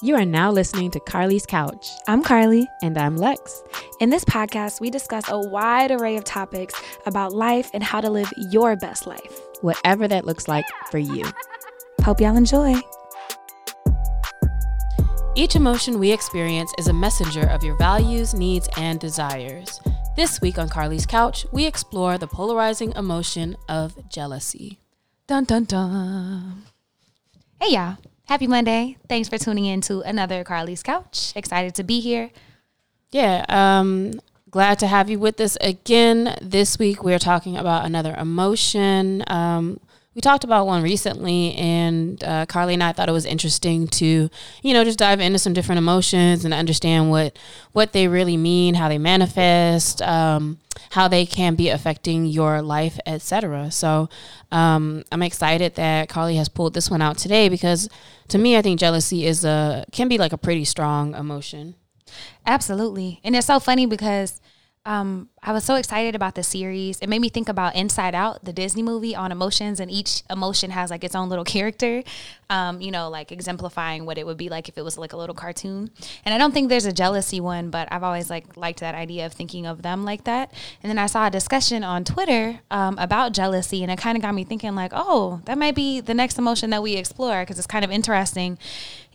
You are now listening to Carly's Couch. I'm Carly. And I'm Lex. In this podcast, we discuss a wide array of topics about life and how to live your best life, whatever that looks like for you. Hope y'all enjoy. Each emotion we experience is a messenger of your values, needs, and desires. This week on Carly's Couch, we explore the polarizing emotion of jealousy. Dun dun dun. Hey y'all. Happy Monday. Thanks for tuning in to another Carly's Couch. Excited to be here. Yeah, um, glad to have you with us again. This week we're talking about another emotion. Um, we talked about one recently, and uh, Carly and I thought it was interesting to, you know, just dive into some different emotions and understand what what they really mean, how they manifest, um, how they can be affecting your life, etc. So um, I'm excited that Carly has pulled this one out today because, to me, I think jealousy is a can be like a pretty strong emotion. Absolutely, and it's so funny because um, I was so excited about the series. It made me think about Inside Out, the Disney movie on emotions, and each emotion has like its own little character, um, you know, like exemplifying what it would be like if it was like a little cartoon. And I don't think there's a jealousy one, but I've always like liked that idea of thinking of them like that. And then I saw a discussion on Twitter um, about jealousy, and it kind of got me thinking like, oh, that might be the next emotion that we explore because it's kind of interesting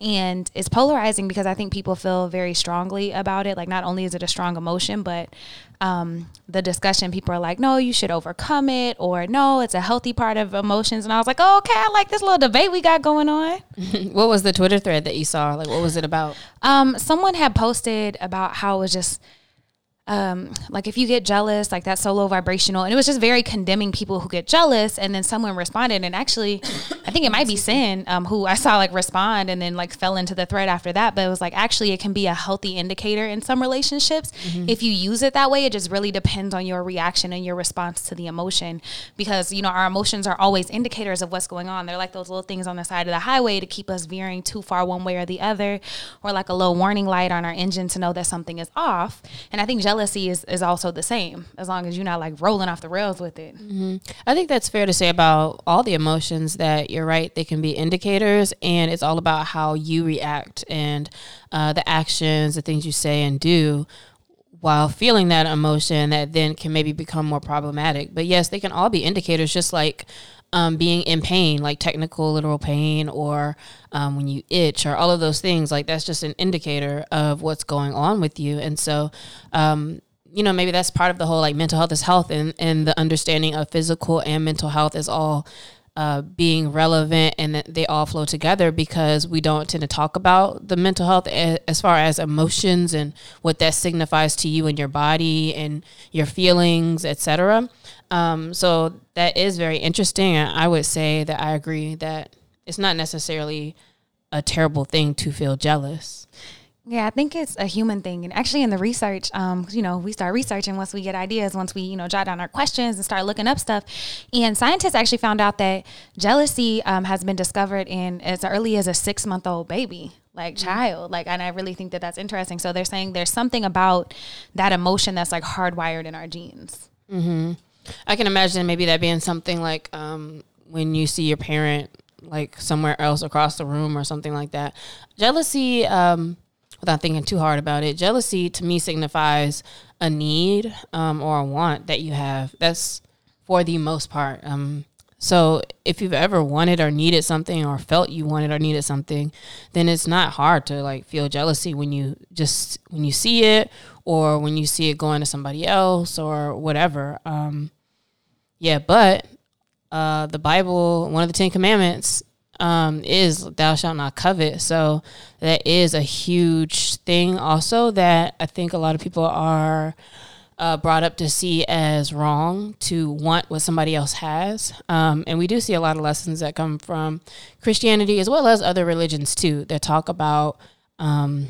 and it's polarizing because I think people feel very strongly about it. Like, not only is it a strong emotion, but um, the discussion, people are like, no, you should overcome it, or no, it's a healthy part of emotions. And I was like, oh, okay, I like this little debate we got going on. what was the Twitter thread that you saw? Like, what was it about? Um, someone had posted about how it was just um, like if you get jealous, like that's so low vibrational. And it was just very condemning people who get jealous. And then someone responded, and actually, I think it might be Sin, um, who I saw like respond and then like fell into the thread after that. But it was like actually, it can be a healthy indicator in some relationships. Mm-hmm. If you use it that way, it just really depends on your reaction and your response to the emotion. Because, you know, our emotions are always indicators of what's going on. They're like those little things on the side of the highway to keep us veering too far one way or the other, or like a little warning light on our engine to know that something is off. And I think jealousy is, is also the same as long as you're not like rolling off the rails with it. Mm-hmm. I think that's fair to say about all the emotions that you're right, they can be indicators, and it's all about how you react and uh, the actions, the things you say and do while feeling that emotion that then can maybe become more problematic. But yes, they can all be indicators, just like um, being in pain, like technical literal pain, or um, when you itch, or all of those things. Like that's just an indicator of what's going on with you. And so, um, you know, maybe that's part of the whole like mental health is health and, and the understanding of physical and mental health is all uh, being relevant and that they all flow together because we don't tend to talk about the mental health as far as emotions and what that signifies to you and your body and your feelings, etc. Um, so that is very interesting. I would say that I agree that it's not necessarily a terrible thing to feel jealous. Yeah, I think it's a human thing. And actually, in the research, um, you know, we start researching once we get ideas, once we, you know, jot down our questions and start looking up stuff. And scientists actually found out that jealousy um, has been discovered in as early as a six month old baby, like mm-hmm. child. Like, and I really think that that's interesting. So they're saying there's something about that emotion that's like hardwired in our genes. Mm-hmm. I can imagine maybe that being something like um, when you see your parent like somewhere else across the room or something like that. Jealousy. Um, without thinking too hard about it, jealousy to me signifies a need um, or a want that you have. That's for the most part. Um, so if you've ever wanted or needed something or felt you wanted or needed something, then it's not hard to like feel jealousy when you just when you see it or when you see it going to somebody else or whatever. Um, yeah, but uh, the Bible, one of the Ten Commandments, um, is thou shalt not covet. So that is a huge thing also that I think a lot of people are uh, brought up to see as wrong to want what somebody else has. Um, and we do see a lot of lessons that come from Christianity as well as other religions too that talk about um,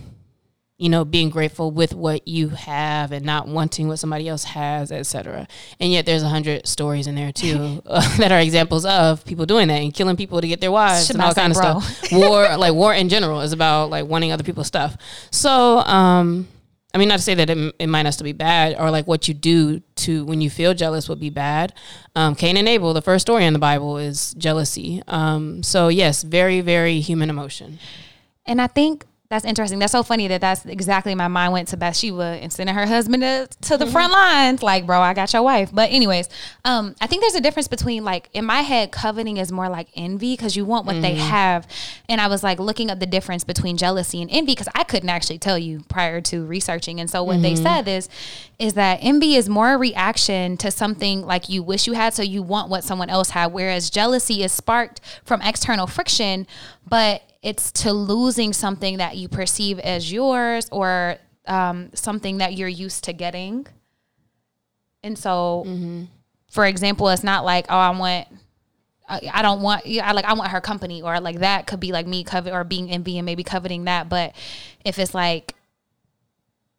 you know, being grateful with what you have and not wanting what somebody else has, etc. And yet, there's a hundred stories in there too uh, that are examples of people doing that and killing people to get their wives and all kind of bro. stuff. War, like war in general, is about like wanting other people's stuff. So, um, I mean, not to say that it, it might not still be bad, or like what you do to when you feel jealous would be bad. Um, Cain and Abel, the first story in the Bible, is jealousy. Um, so yes, very, very human emotion. And I think That's interesting. That's so funny that that's exactly my mind went to Bathsheba and sending her husband to, to the front lines. Like, bro, I got your wife. But anyways, um, I think there's a difference between like in my head, coveting is more like envy because you want what they have, and I was like looking up the difference between jealousy and envy because I couldn't actually tell you prior to researching. And so what they said is, is that envy is more a reaction to something like you wish you had, so you want what someone else had, whereas jealousy is sparked from external friction, but it's to losing something that you perceive as yours or um, something that you're used to getting. And so, for example, it's not like, oh, I want, I, I don't want, yeah, I like, I want her company, or like that could be like me covet or being envy and maybe coveting that. But if it's like,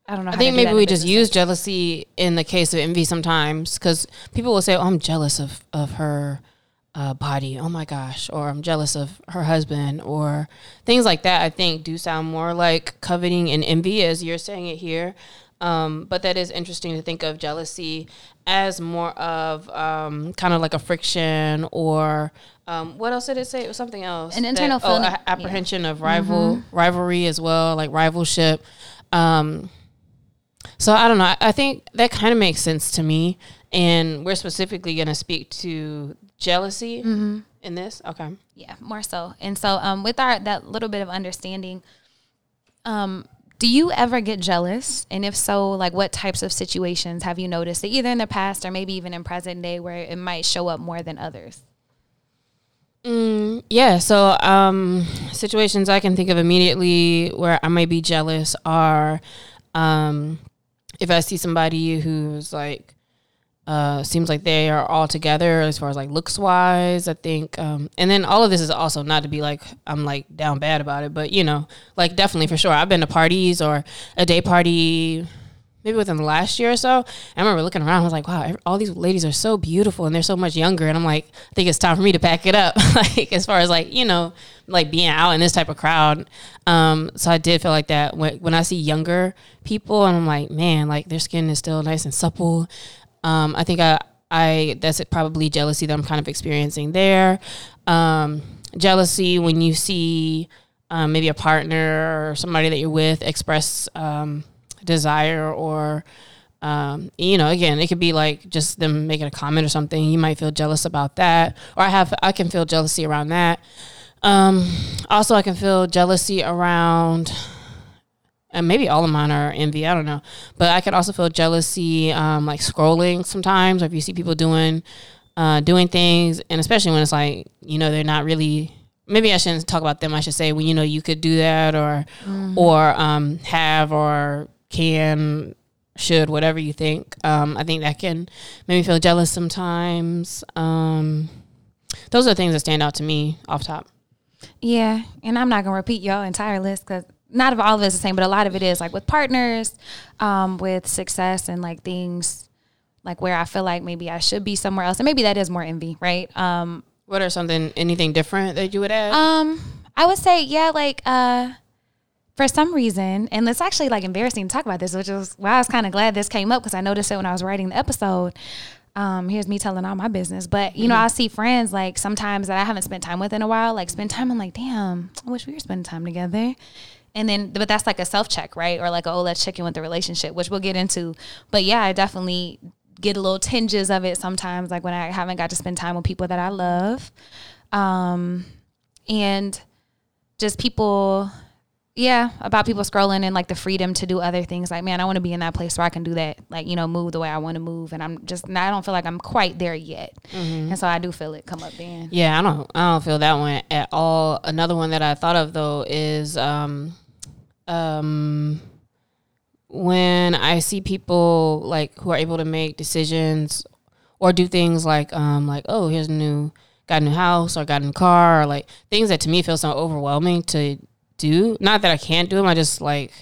I don't know. I think maybe we just use jealousy in the case of envy sometimes because people will say, "Oh, I'm jealous of of her uh, body. Oh my gosh," or "I'm jealous of her husband," or things like that. I think do sound more like coveting and envy as you're saying it here. Um, but that is interesting to think of jealousy as more of um, kind of like a friction or um, what else did it say? It was something else. An internal that, oh, feeling- a- apprehension of rival rivalry as well, like rivalship. Um, so I don't know. I, I think that kind of makes sense to me. And we're specifically going to speak to jealousy Mm-hmm. in this. Okay. Yeah, more so. And so, um, with our that little bit of understanding, um, do you ever get jealous? And if so, like what types of situations have you noticed, either in the past or maybe even in present day, where it might show up more than others? Mm, yeah. So um, situations I can think of immediately where I might be jealous are um, if I see somebody who's like uh, seems like they are all together as far as like looks wise. I think, um, and then all of this is also not to be like I'm like down bad about it, but you know, like definitely for sure. I've been to parties or a day party. Maybe within the last year or so, I remember looking around. I was like, "Wow, all these ladies are so beautiful, and they're so much younger." And I'm like, "I think it's time for me to pack it up." like as far as like you know, like being out in this type of crowd. Um, so I did feel like that when when I see younger people, and I'm like, "Man, like their skin is still nice and supple." Um, I think I, I that's probably jealousy that I'm kind of experiencing there. Um, jealousy when you see um, maybe a partner or somebody that you're with express um, desire or um, you know again it could be like just them making a comment or something you might feel jealous about that or i have i can feel jealousy around that um, also i can feel jealousy around and maybe all of mine are envy. I don't know, but I could also feel jealousy, um, like scrolling sometimes, or if you see people doing, uh, doing things, and especially when it's like you know they're not really. Maybe I shouldn't talk about them. I should say when you know you could do that, or or um, have or can, should, whatever you think. Um, I think that can make me feel jealous sometimes. Um, those are things that stand out to me off top. Yeah, and I'm not gonna repeat y'all entire list because not of all of it is the same, but a lot of it is like with partners, um, with success and like things like where I feel like maybe I should be somewhere else, and maybe that is more envy, right? Um, What are something anything different that you would add? um, I would say yeah, like uh, for some reason, and it's actually like embarrassing to talk about this, which is why I was kind of glad this came up because I noticed it when I was writing the episode. Um, here's me telling all my business, but you know, I see friends like sometimes that I haven't spent time with in a while, like spend time. I'm like, damn, I wish we were spending time together. And then, but that's like a self check, right? Or like, a, oh, let's check in with the relationship, which we'll get into. But yeah, I definitely get a little tinges of it sometimes, like when I haven't got to spend time with people that I love. Um, and just people, yeah, about people scrolling and like the freedom to do other things. Like, man, I want to be in that place where I can do that, like, you know, move the way I want to move. And I'm just, I don't feel like I'm quite there yet. And so I do feel it come up then. Yeah, I don't I don't feel that one at all. Another one that I thought of though is um um when I see people like who are able to make decisions or do things like um like oh here's a new got a new house or got a new car or like things that to me feel so overwhelming to do. Not that I can't do them, I just like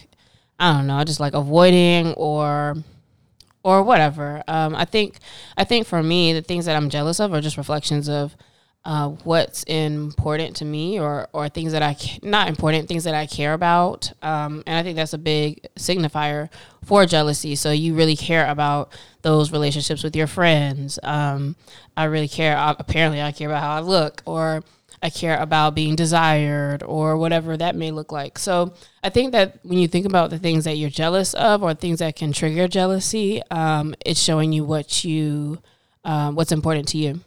I don't know, I just like avoiding or or whatever. Um, I think I think for me, the things that I'm jealous of are just reflections of uh, what's important to me, or or things that I not important things that I care about. Um, and I think that's a big signifier for jealousy. So you really care about those relationships with your friends. Um, I really care. uh, Apparently, I care about how I look, or I care about being desired or whatever that may look like. So I think that when you think about the things that you're jealous of or things that can trigger jealousy, um, it's showing you what you uh, what's important to you.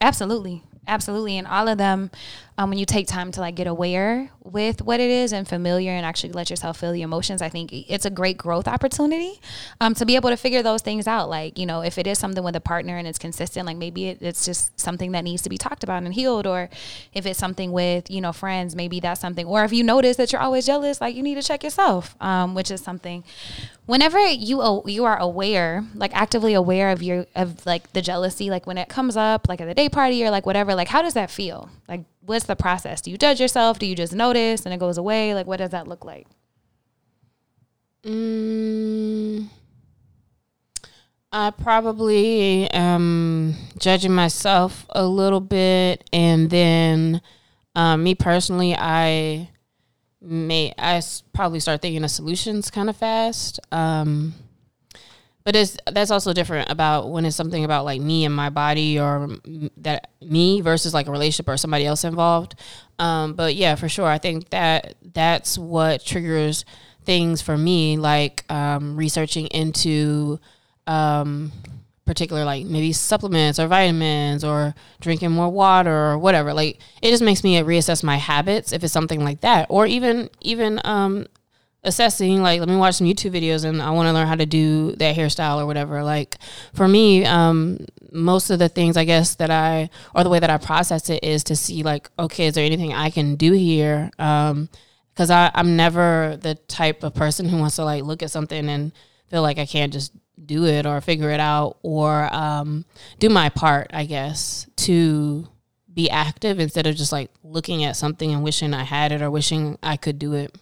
Absolutely. Absolutely. And all of them, um, when you take time to like get aware with what it is and familiar and actually let yourself feel the emotions, I think it's a great growth opportunity um, to be able to figure those things out. Like, you know, if it is something with a partner and it's consistent, like maybe it, it's just something that needs to be talked about and healed. Or if it's something with, you know, friends, maybe that's something. Or if you notice that you're always jealous, like you need to check yourself, um, which is something whenever you you are aware like actively aware of your of like the jealousy like when it comes up like at the day party or like whatever like how does that feel like what's the process? Do you judge yourself? Do you just notice and it goes away? Like what does that look like? Mm, i probably am judging myself a little bit and then um, me personally i may I probably start thinking of solutions kind of fast. Um, but it's that's also different about when it's something about like me and my body or that me versus like a relationship or somebody else involved. Um, but yeah, for sure, I think that that's what triggers things for me, like um, researching into um, particular like maybe supplements or vitamins or drinking more water or whatever like it just makes me reassess my habits if it's something like that or even even um assessing like let me watch some youtube videos and i want to learn how to do that hairstyle or whatever like for me um most of the things i guess that i or the way that i process it is to see like okay is there anything i can do here um because i'm never the type of person who wants to like look at something and feel like i can't just do it or figure it out or um, do my part, I guess, to be active instead of just like looking at something and wishing I had it or wishing I could do it.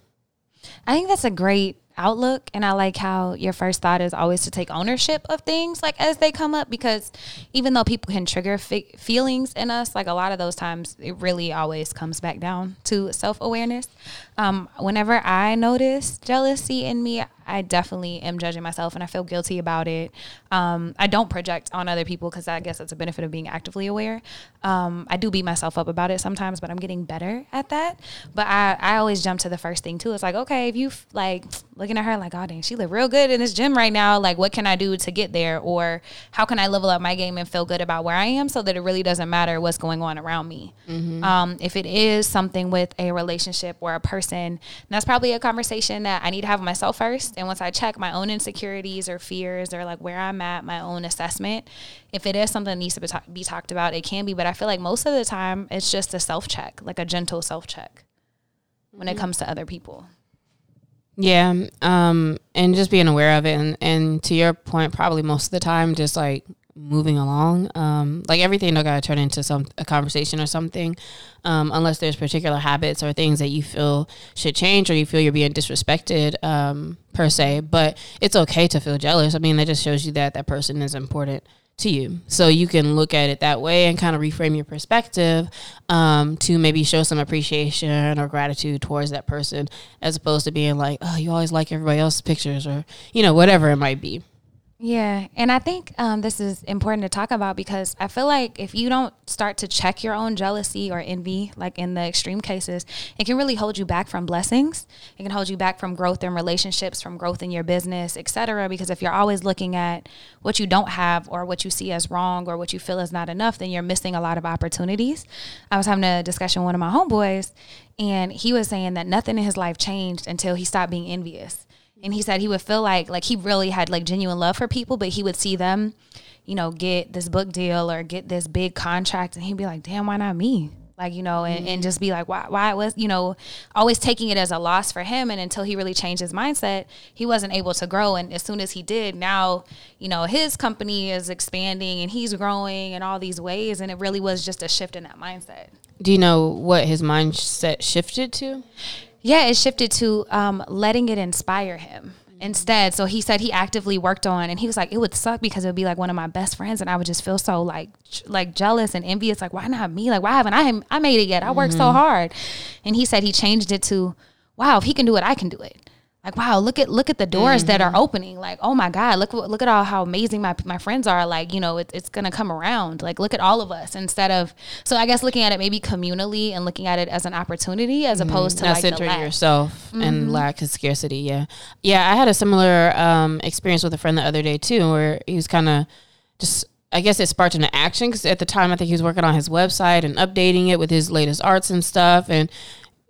I think that's a great outlook and I like how your first thought is always to take ownership of things like as they come up because even though people can trigger feelings in us like a lot of those times it really always comes back down to self-awareness um, whenever I notice jealousy in me I definitely am judging myself and I feel guilty about it. Um, I don't project on other people because I guess that's a benefit of being actively aware. Um, I do beat myself up about it sometimes, but I'm getting better at that. But I, I always jump to the first thing too. It's like, okay, if you like looking at her like, oh dang, she look real good in this gym right now. Like, what can I do to get there? Or how can I level up my game and feel good about where I am so that it really doesn't matter what's going on around me? Mm-hmm. Um, if it is something with a relationship or a person, that's probably a conversation that I need to have with myself first and once I check my own insecurities or fears or like where I'm at, my own assessment, if it is something that needs to be, ta- be talked about, it can be. But I feel like most of the time it's just a self check, like a gentle self check when mm-hmm. it comes to other people. Yeah. Um, and just being aware of it. And, and to your point, probably most of the time, just like moving along. Um, like everything don't gotta turn into some a conversation or something, um, unless there's particular habits or things that you feel should change or you feel you're being disrespected um, per se. But it's okay to feel jealous. I mean, that just shows you that that person is important to you. So you can look at it that way and kind of reframe your perspective um, to maybe show some appreciation or gratitude towards that person, as opposed to being like, oh, you always like everybody else's pictures or you know whatever it might be. Yeah, and I think um, this is important to talk about because I feel like if you don't start to check your own jealousy or envy, like in the extreme cases, it can really hold you back from blessings. It can hold you back from growth in relationships, from growth in your business, etc. Because if you're always looking at what you don't have or what you see as wrong or what you feel is not enough, then you're missing a lot of opportunities. I was having a discussion with one of my homeboys, and he was saying that nothing in his life changed until he stopped being envious and he said he would feel like like he really had like genuine love for people but he would see them you know get this book deal or get this big contract and he'd be like damn why not me? Like you know and, and just be like why why was you know always taking it as a loss for him. And until he really changed his mindset he wasn't able to grow. And as soon as he did now you know his company is expanding and he's growing in all these ways. And it really was just a shift in that mindset. Do you know what his mindset shifted to yeah, it shifted to um, letting it inspire him instead. So he said he actively worked on, and he was like, it would suck because it would be like one of my best friends, and I would just feel so like like jealous and envious. Like, why not me? Like, why haven't I I made it yet? I worked mm-hmm. so hard. And he said he changed it to, wow, if he can do it, I can do it. Like wow look at look at the doors mm-hmm. that are mm-hmm. opening like oh my god look look at all how amazing my, my friends are like you know it, it's gonna come around like look at all of us instead of so i guess looking at it maybe communally and looking at it as an opportunity as mm-hmm. opposed to Not like centering yourself mm-hmm. and lack of scarcity yeah yeah i had a similar um, experience with a friend the other day too where he was kind of just I guess it sparked into action because at the time I think he was working on his website and updating it with his latest arts and stuff. And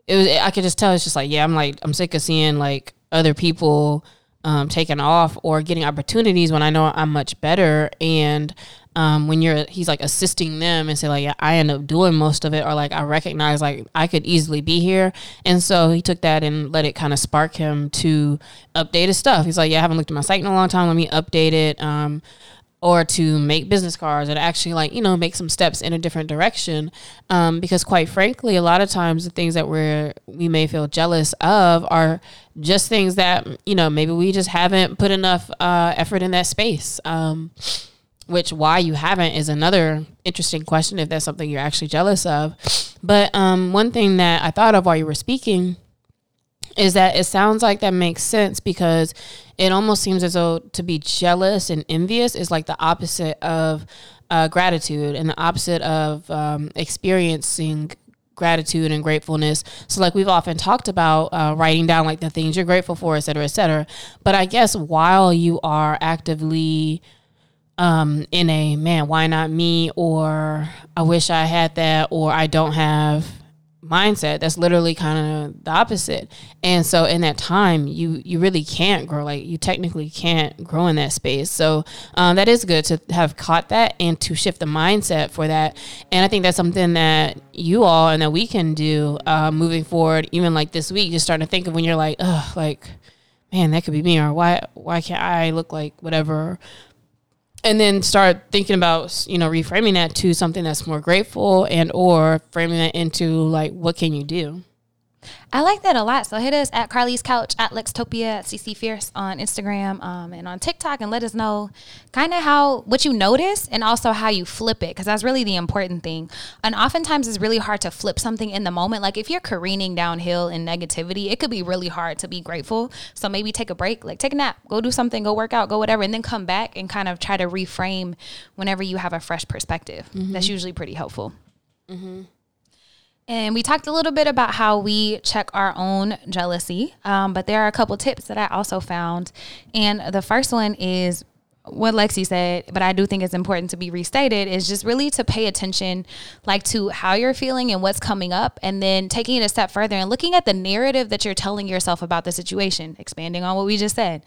it was I could just tell it's just like yeah I'm like I'm sick of seeing like other people um, taking off or getting opportunities when I know I'm much better. And um, when you're, he's like assisting them and say like, yeah, I end up doing most of it, or like I recognize like I could easily be here. And so he took that and let it kind of spark him to update his stuff. He's like, yeah, I haven't looked at my site in a long time. Let me update it. Um, or to make business cards and actually like you know make some steps in a different direction. Um, because quite frankly a lot of times the things that we're we may feel jealous of are just things that you know maybe we just haven't put enough uh, effort in that space. Um, which why you haven't is another interesting question if that's something you're actually jealous of. But um, one thing that i thought of while you were speaking is that it sounds like that makes sense because it almost seems as though to be jealous and envious is like the opposite of uh, gratitude and the opposite of um, experiencing gratitude and gratefulness. So, like we've often talked about, uh, writing down like the things you're grateful for, et cetera, et cetera. But I guess while you are actively um, in a man, why not me? Or I wish I had that, or I don't have mindset that's literally kind of the opposite. And so in that time you you really can't grow like you technically can't grow in that space. So um, that is good to have caught that and to shift the mindset for that. And i think that's something that you all and that we can do uh, moving forward even like this week just starting to think of when you're like oh like man that could be me or why why can't i look like whatever and then start thinking about you know reframing that to something that's more grateful and or framing that into like what can you do I like that a lot. So hit us at Carly's Couch, at Lextopia, at CC Fierce on Instagram um, and on TikTok and let us know kind of how, what you notice and also how you flip it because that's really the important thing. And oftentimes it's really hard to flip something in the moment. Like if you're careening downhill in negativity, it could be really hard to be grateful. So maybe take a break, like take a nap, go do something, go work out, go whatever, and then come back and kind of try to reframe whenever you have a fresh perspective. Mm-hmm. That's usually pretty helpful. Mm-hmm. And we talked a little bit about how we check our own jealousy, um, but there are a couple tips that I also found. And the first one is what Lexi said, but I do think it's important to be restated is just really to pay attention like to how you're feeling and what's coming up and then taking it a step further and looking at the narrative that you're telling yourself about the situation, expanding on what we just said.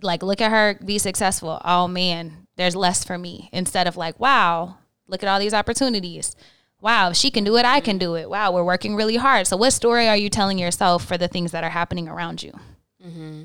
Like look at her be successful. Oh man, there's less for me instead of like, wow, look at all these opportunities wow, if she can do it, I can do it. Wow, we're working really hard. So, what story are you telling yourself for the things that are happening around you? Mm-hmm.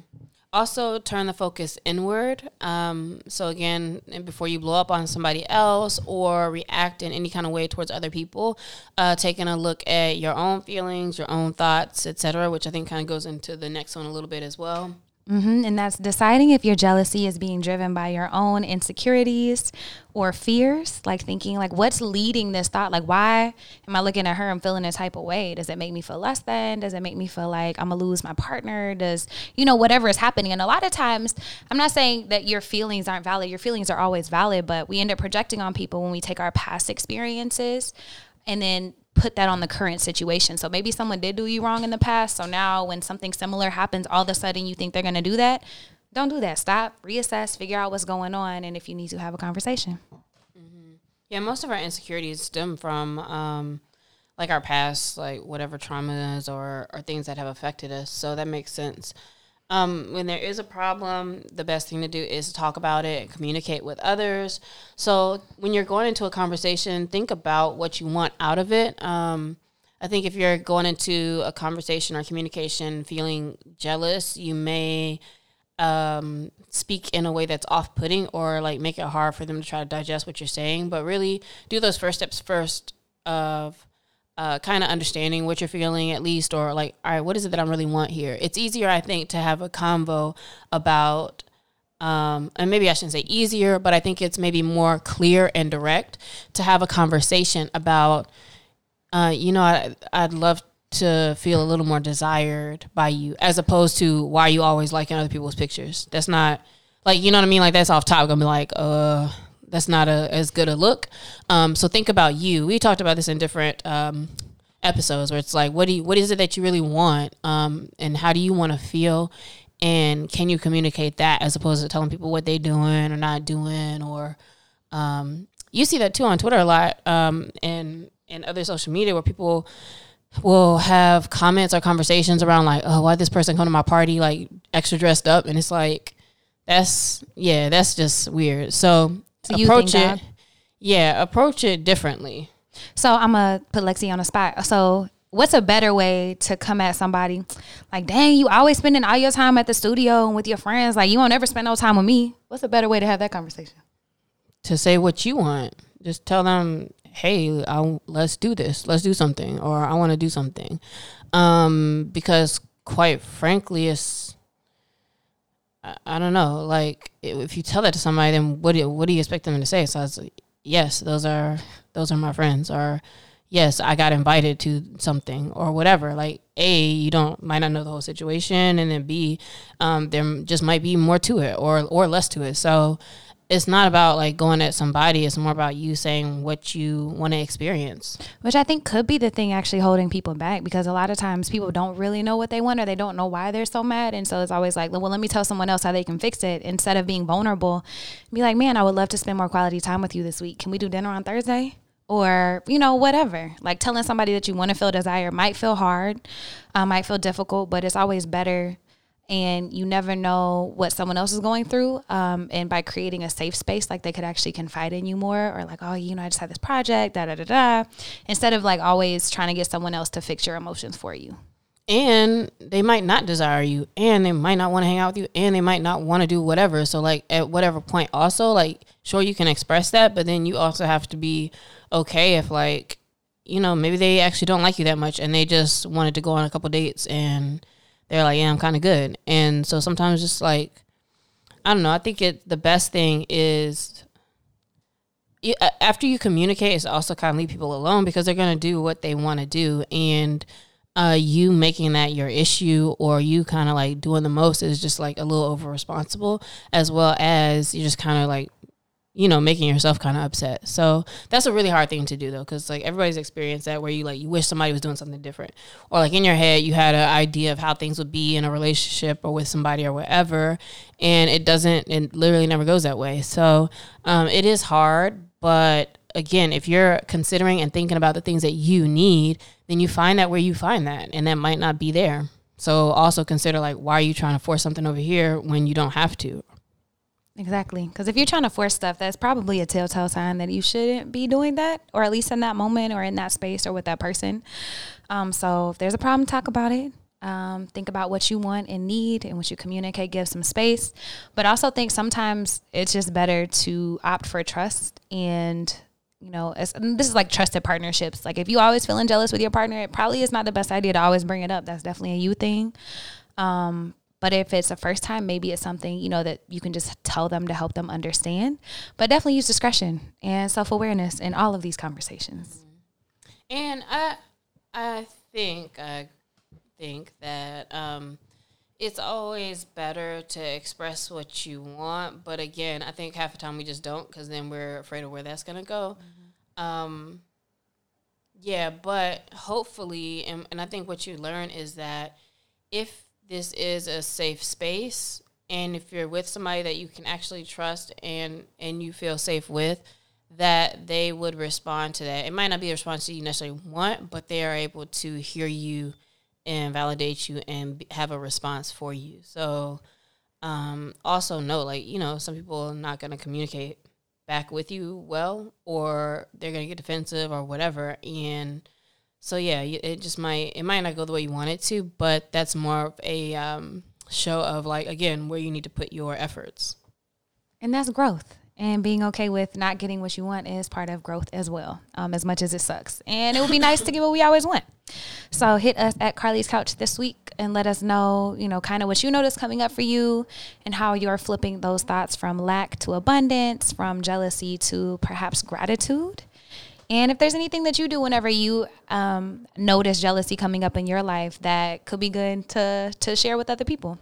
Also, turn the focus inward. Um, so, again, before you blow up on somebody else or react in any kind of way towards other people, uh, taking a look at your own feelings, your own thoughts, etc., which I think kind of goes into the next one a little bit as well. Mm-hmm. And that's deciding if your jealousy is being driven by your own insecurities or fears, like thinking like what's leading this thought? Like why am I looking at her and feeling a type of way? Does it make me feel less than? Does it make me feel like I'm gonna lose my partner? Does you know whatever is happening? And a lot of times, I'm not saying that your feelings aren't valid. Your feelings are always valid, but we end up projecting on people when we take our past experiences and then put that on the current situation. So maybe someone did do you wrong in the past. So now when something similar happens, all of a sudden you think they're going to do that. Don't do that. Stop, reassess, figure out what's going on, and if you need to have a conversation. Mm-hmm. Yeah, most of our insecurities stem from um, like our past, like whatever traumas or or things that have affected us. So that makes sense. Um, when there is a problem, the best thing to do is talk about it and communicate with others. So when you're going into a conversation, think about what you want out of it. Um, I think if you're going into a conversation or communication feeling jealous, you may um, speak in a way that's off putting or like make it hard for them to try to digest what you're saying. But really do those first steps first of uh, kind of understanding what you're feeling at least, or like, all right, what is it that I really want here? It's easier, I think, to have a convo about, um, and maybe I shouldn't say easier, but I think it's maybe more clear and direct to have a conversation about, uh, you know, I, I'd love to feel a little more desired by you, as opposed to why you always liking other people's pictures. That's not like you know what I mean. Like that's off top. Gonna be like, uh, that's not a as good a look. Um, so think about you. We talked about this in different um, episodes where it's like, what do you, what is it that you really want, um, and how do you want to feel, and can you communicate that as opposed to telling people what they're doing or not doing, or um, you see that too on Twitter a lot, um, and and other social media where people will have comments or conversations around like, oh, why this person come to my party like extra dressed up, and it's like, that's yeah, that's just weird. So, So you approach think it, that? yeah, approach it differently. So I'm gonna put Lexi on the spot. So what's a better way to come at somebody? Like, dang, you always spending all your time at the studio and with your friends. Like, you won't ever spend no time with me. What's a better way to have that conversation? to say what you want. Just tell them, "Hey, I, let's do this. Let's do something," or "I want to do something." Um, because quite frankly, it's I, I don't know. Like if you tell that to somebody, then what do you, what do you expect them to say? So I was like, "Yes, those are those are my friends," or "Yes, I got invited to something," or whatever. Like a, you don't might not know the whole situation, and then b, um, there just might be more to it or or less to it. So it's not about like going at somebody. It's more about you saying what you want to experience. Which I think could be the thing actually holding people back because a lot of times people don't really know what they want or they don't know why they're so mad. And so it's always like, well, let me tell someone else how they can fix it instead of being vulnerable. Be like, man, I would love to spend more quality time with you this week. Can we do dinner on Thursday? Or, you know, whatever. Like telling somebody that you want to feel desire might feel hard, uh, might feel difficult, but it's always better and you never know what someone else is going through. Um, and by creating a safe space, like they could actually confide in you more, or like, oh, you know, I just had this project, da da da da, instead of like always trying to get someone else to fix your emotions for you. And they might not desire you, and they might not want to hang out with you, and they might not want to do whatever. So, like, at whatever point, also, like, sure, you can express that, but then you also have to be okay if, like, you know, maybe they actually don't like you that much and they just wanted to go on a couple dates and they're like, yeah, I'm kind of good. And so sometimes just like, I don't know, I think it, the best thing is after you communicate it's also kind of leave people alone because they're going to do what they want to do and uh, you making that your issue or you kind of like doing the most is just like a little over responsible as well as you're just kind of like you know making yourself kind of upset. So that's a really hard thing to do though because like everybody's experienced that where you like you wish somebody was doing something different. Or like in your head you had an idea of how things would be in a relationship or with somebody or whatever and it doesn't it literally never goes that way. So um, it is hard but again if you're considering and thinking about the things that you need then you find that where you find that and that might not be there. So also consider like why are you trying to force something over here when you don't have to Exactly. Because if you're trying to force stuff, that's probably a telltale sign that you shouldn't be doing that, or at least in that moment or in that space or with that person. Um, so if there's a problem, talk about it. Um, think about what you want and need, and what you communicate, give some space. But also think sometimes it's just better to opt for trust and you know, this is like trusted partnerships. Like if you always feeling jealous with your partner, it probably is not the best idea to always bring it up. That's definitely a you thing. Um, but if it's the first time, maybe it's something, you know, that you can just tell them to help them understand. But definitely use discretion and self awareness in all of these conversations. And I I think I think that um it's always better to express what you want, but again, I think half the time we just don't because then we're afraid of where that's gonna go. Um, yeah, but hopefully, and, and I think what you learn is that if this is a safe space, and if you're with somebody that you can actually trust and and you feel safe with, that they would respond to that. It might not be a response that you necessarily want, but they are able to hear you and validate you and have a response for you. So, um, also know, like, you know, some people are not going to communicate back with you well, or they're going to get defensive or whatever. And so, yeah, it just might, it might not go the way you want it to, but that's more of a um, show of, like, again, where you need to put your efforts. And that's growth. And being okay with not getting what you want is part of growth as well, um, as much as it sucks. And it would be nice to get what we always want. So hit us at Carly's Couch this week and let us know, you know, kind of what you notice coming up for you and how you're flipping those thoughts from lack to abundance, from jealousy to perhaps gratitude. And if there's anything that you do whenever you um, notice jealousy coming up in your life that could be good to to share with other people.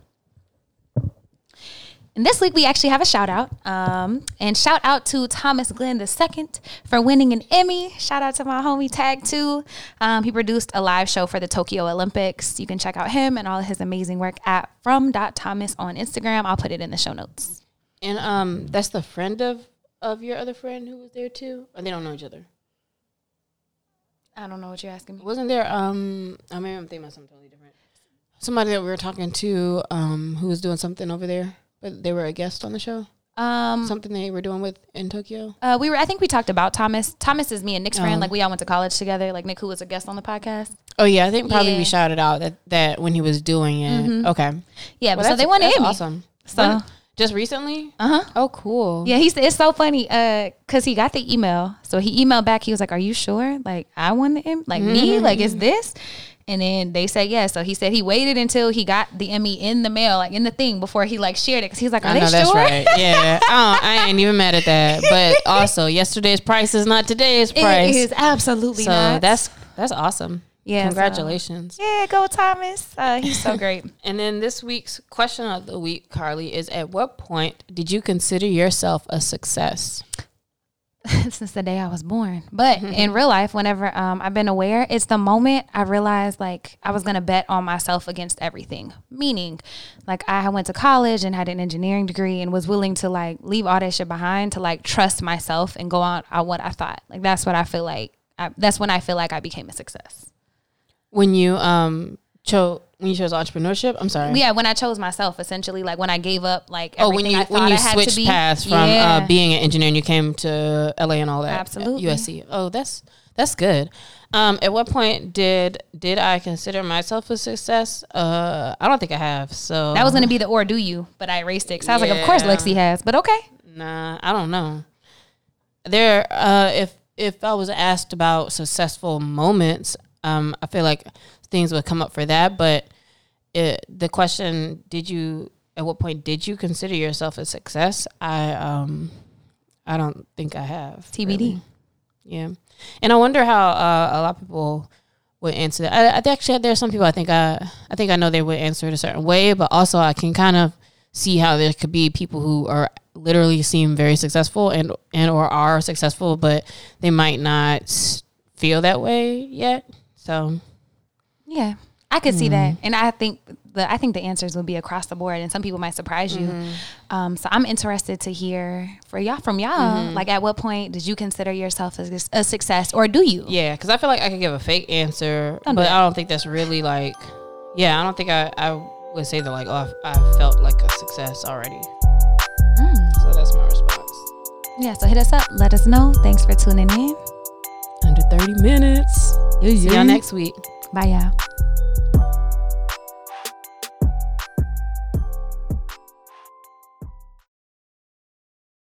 And this week we actually have a shout out. Um, and shout out to Thomas Glenn II for winning an Emmy. Shout out to my homie Tag 2. Um, he produced a live show for the Tokyo Olympics. You can check out him and all his amazing work at from.thomas on Instagram. I'll put it in the show notes. And um, that's the friend of of your other friend who was there too. Or they don't know each other. I don't know what you're asking me. Wasn't there? Um, I mean, I'm thinking about something totally different. Somebody that we were talking to, um, who was doing something over there, but they were a guest on the show. Um, Something they were doing with in Tokyo. uh, we were. I think we talked about Thomas. Thomas is me and Nick's friend. Oh. Like we all went to college together. Like Nick, who was a guest on the podcast. Oh yeah, I think probably Yeah. we shouted out that that when he was doing it. Okay, Yeah, Well, but so they won that's Awesome. So- When- just recently. Uh huh. Oh, cool. Yeah, he's it's so funny. Uh, cause he got the email, so he emailed back. He was like, "Are you sure? Like I won the Emmy? Like me? Like is this?" And then they said yes. So he said he waited until he got the Emmy in the mail, like in the thing, before he like shared it. Cause he's like, "Are I they know sure?" that's right. Yeah, I, I ain't even mad at that. But also, yesterday's price is not today's price. It is absolutely so not. that's that's awesome. Yeah, so- congratulations. yeah, go Thomas. Uh, he's so great. And then this week's question of the week, Carly, is: At what point did you consider yourself a success? since the day I was born. But in real life, whenever um, I've been aware, it's the moment I realized like I was gonna bet on myself against everything. Meaning, like I went to college and had an engineering degree and was willing to like leave all that shit behind to like trust myself and go on on what I thought. Like that's what I feel like. I, that's when I feel like I became a success. When you um chose when you chose entrepreneurship, I'm sorry. Yeah, when I chose myself, essentially, like when I gave up like Oh, when you when you switched to paths from Yeah. uh, being an engineer and you came to LA and all that, Absolutely. USC. Oh, that's that's good. Um, at what point did did I consider myself a success? Uh, I don't think I have. So that was gonna be the or do you, but I erased it. Cause I was like, of course Lexi has, but okay. Nah, I don't know. There, uh, if if I was asked about successful moments, um, I feel like things would come up for that. But it, the question, did you? At what point did you consider yourself a success? I um, I don't think I have. TBD. really. Yeah, and I wonder how uh, a lot of people would answer that. I, I actually there are some people I think I I think I know they would answer it a certain way, but also I can kind of see how there could be people who are literally seem very successful and and or are successful, but they might not feel that way yet. So Yeah, I could see that, mm-hmm. and I think the I think the answers will be across the board, and some people might surprise you. Mm-hmm. Um, so I'm interested to hear for y'all from y'all. Mm-hmm. Like, at what point did you consider yourself as a success, or do you? yeah, because I feel like I could give a fake answer, Don't but. I don't think that's really like. Yeah, I don't think I I would say that like oh I, I felt like a success already. Mm. So that's my response. Yeah, so hit us up. Let us know. Thanks for tuning in. Under thirty minutes. See y'all next week. Bye, y'all.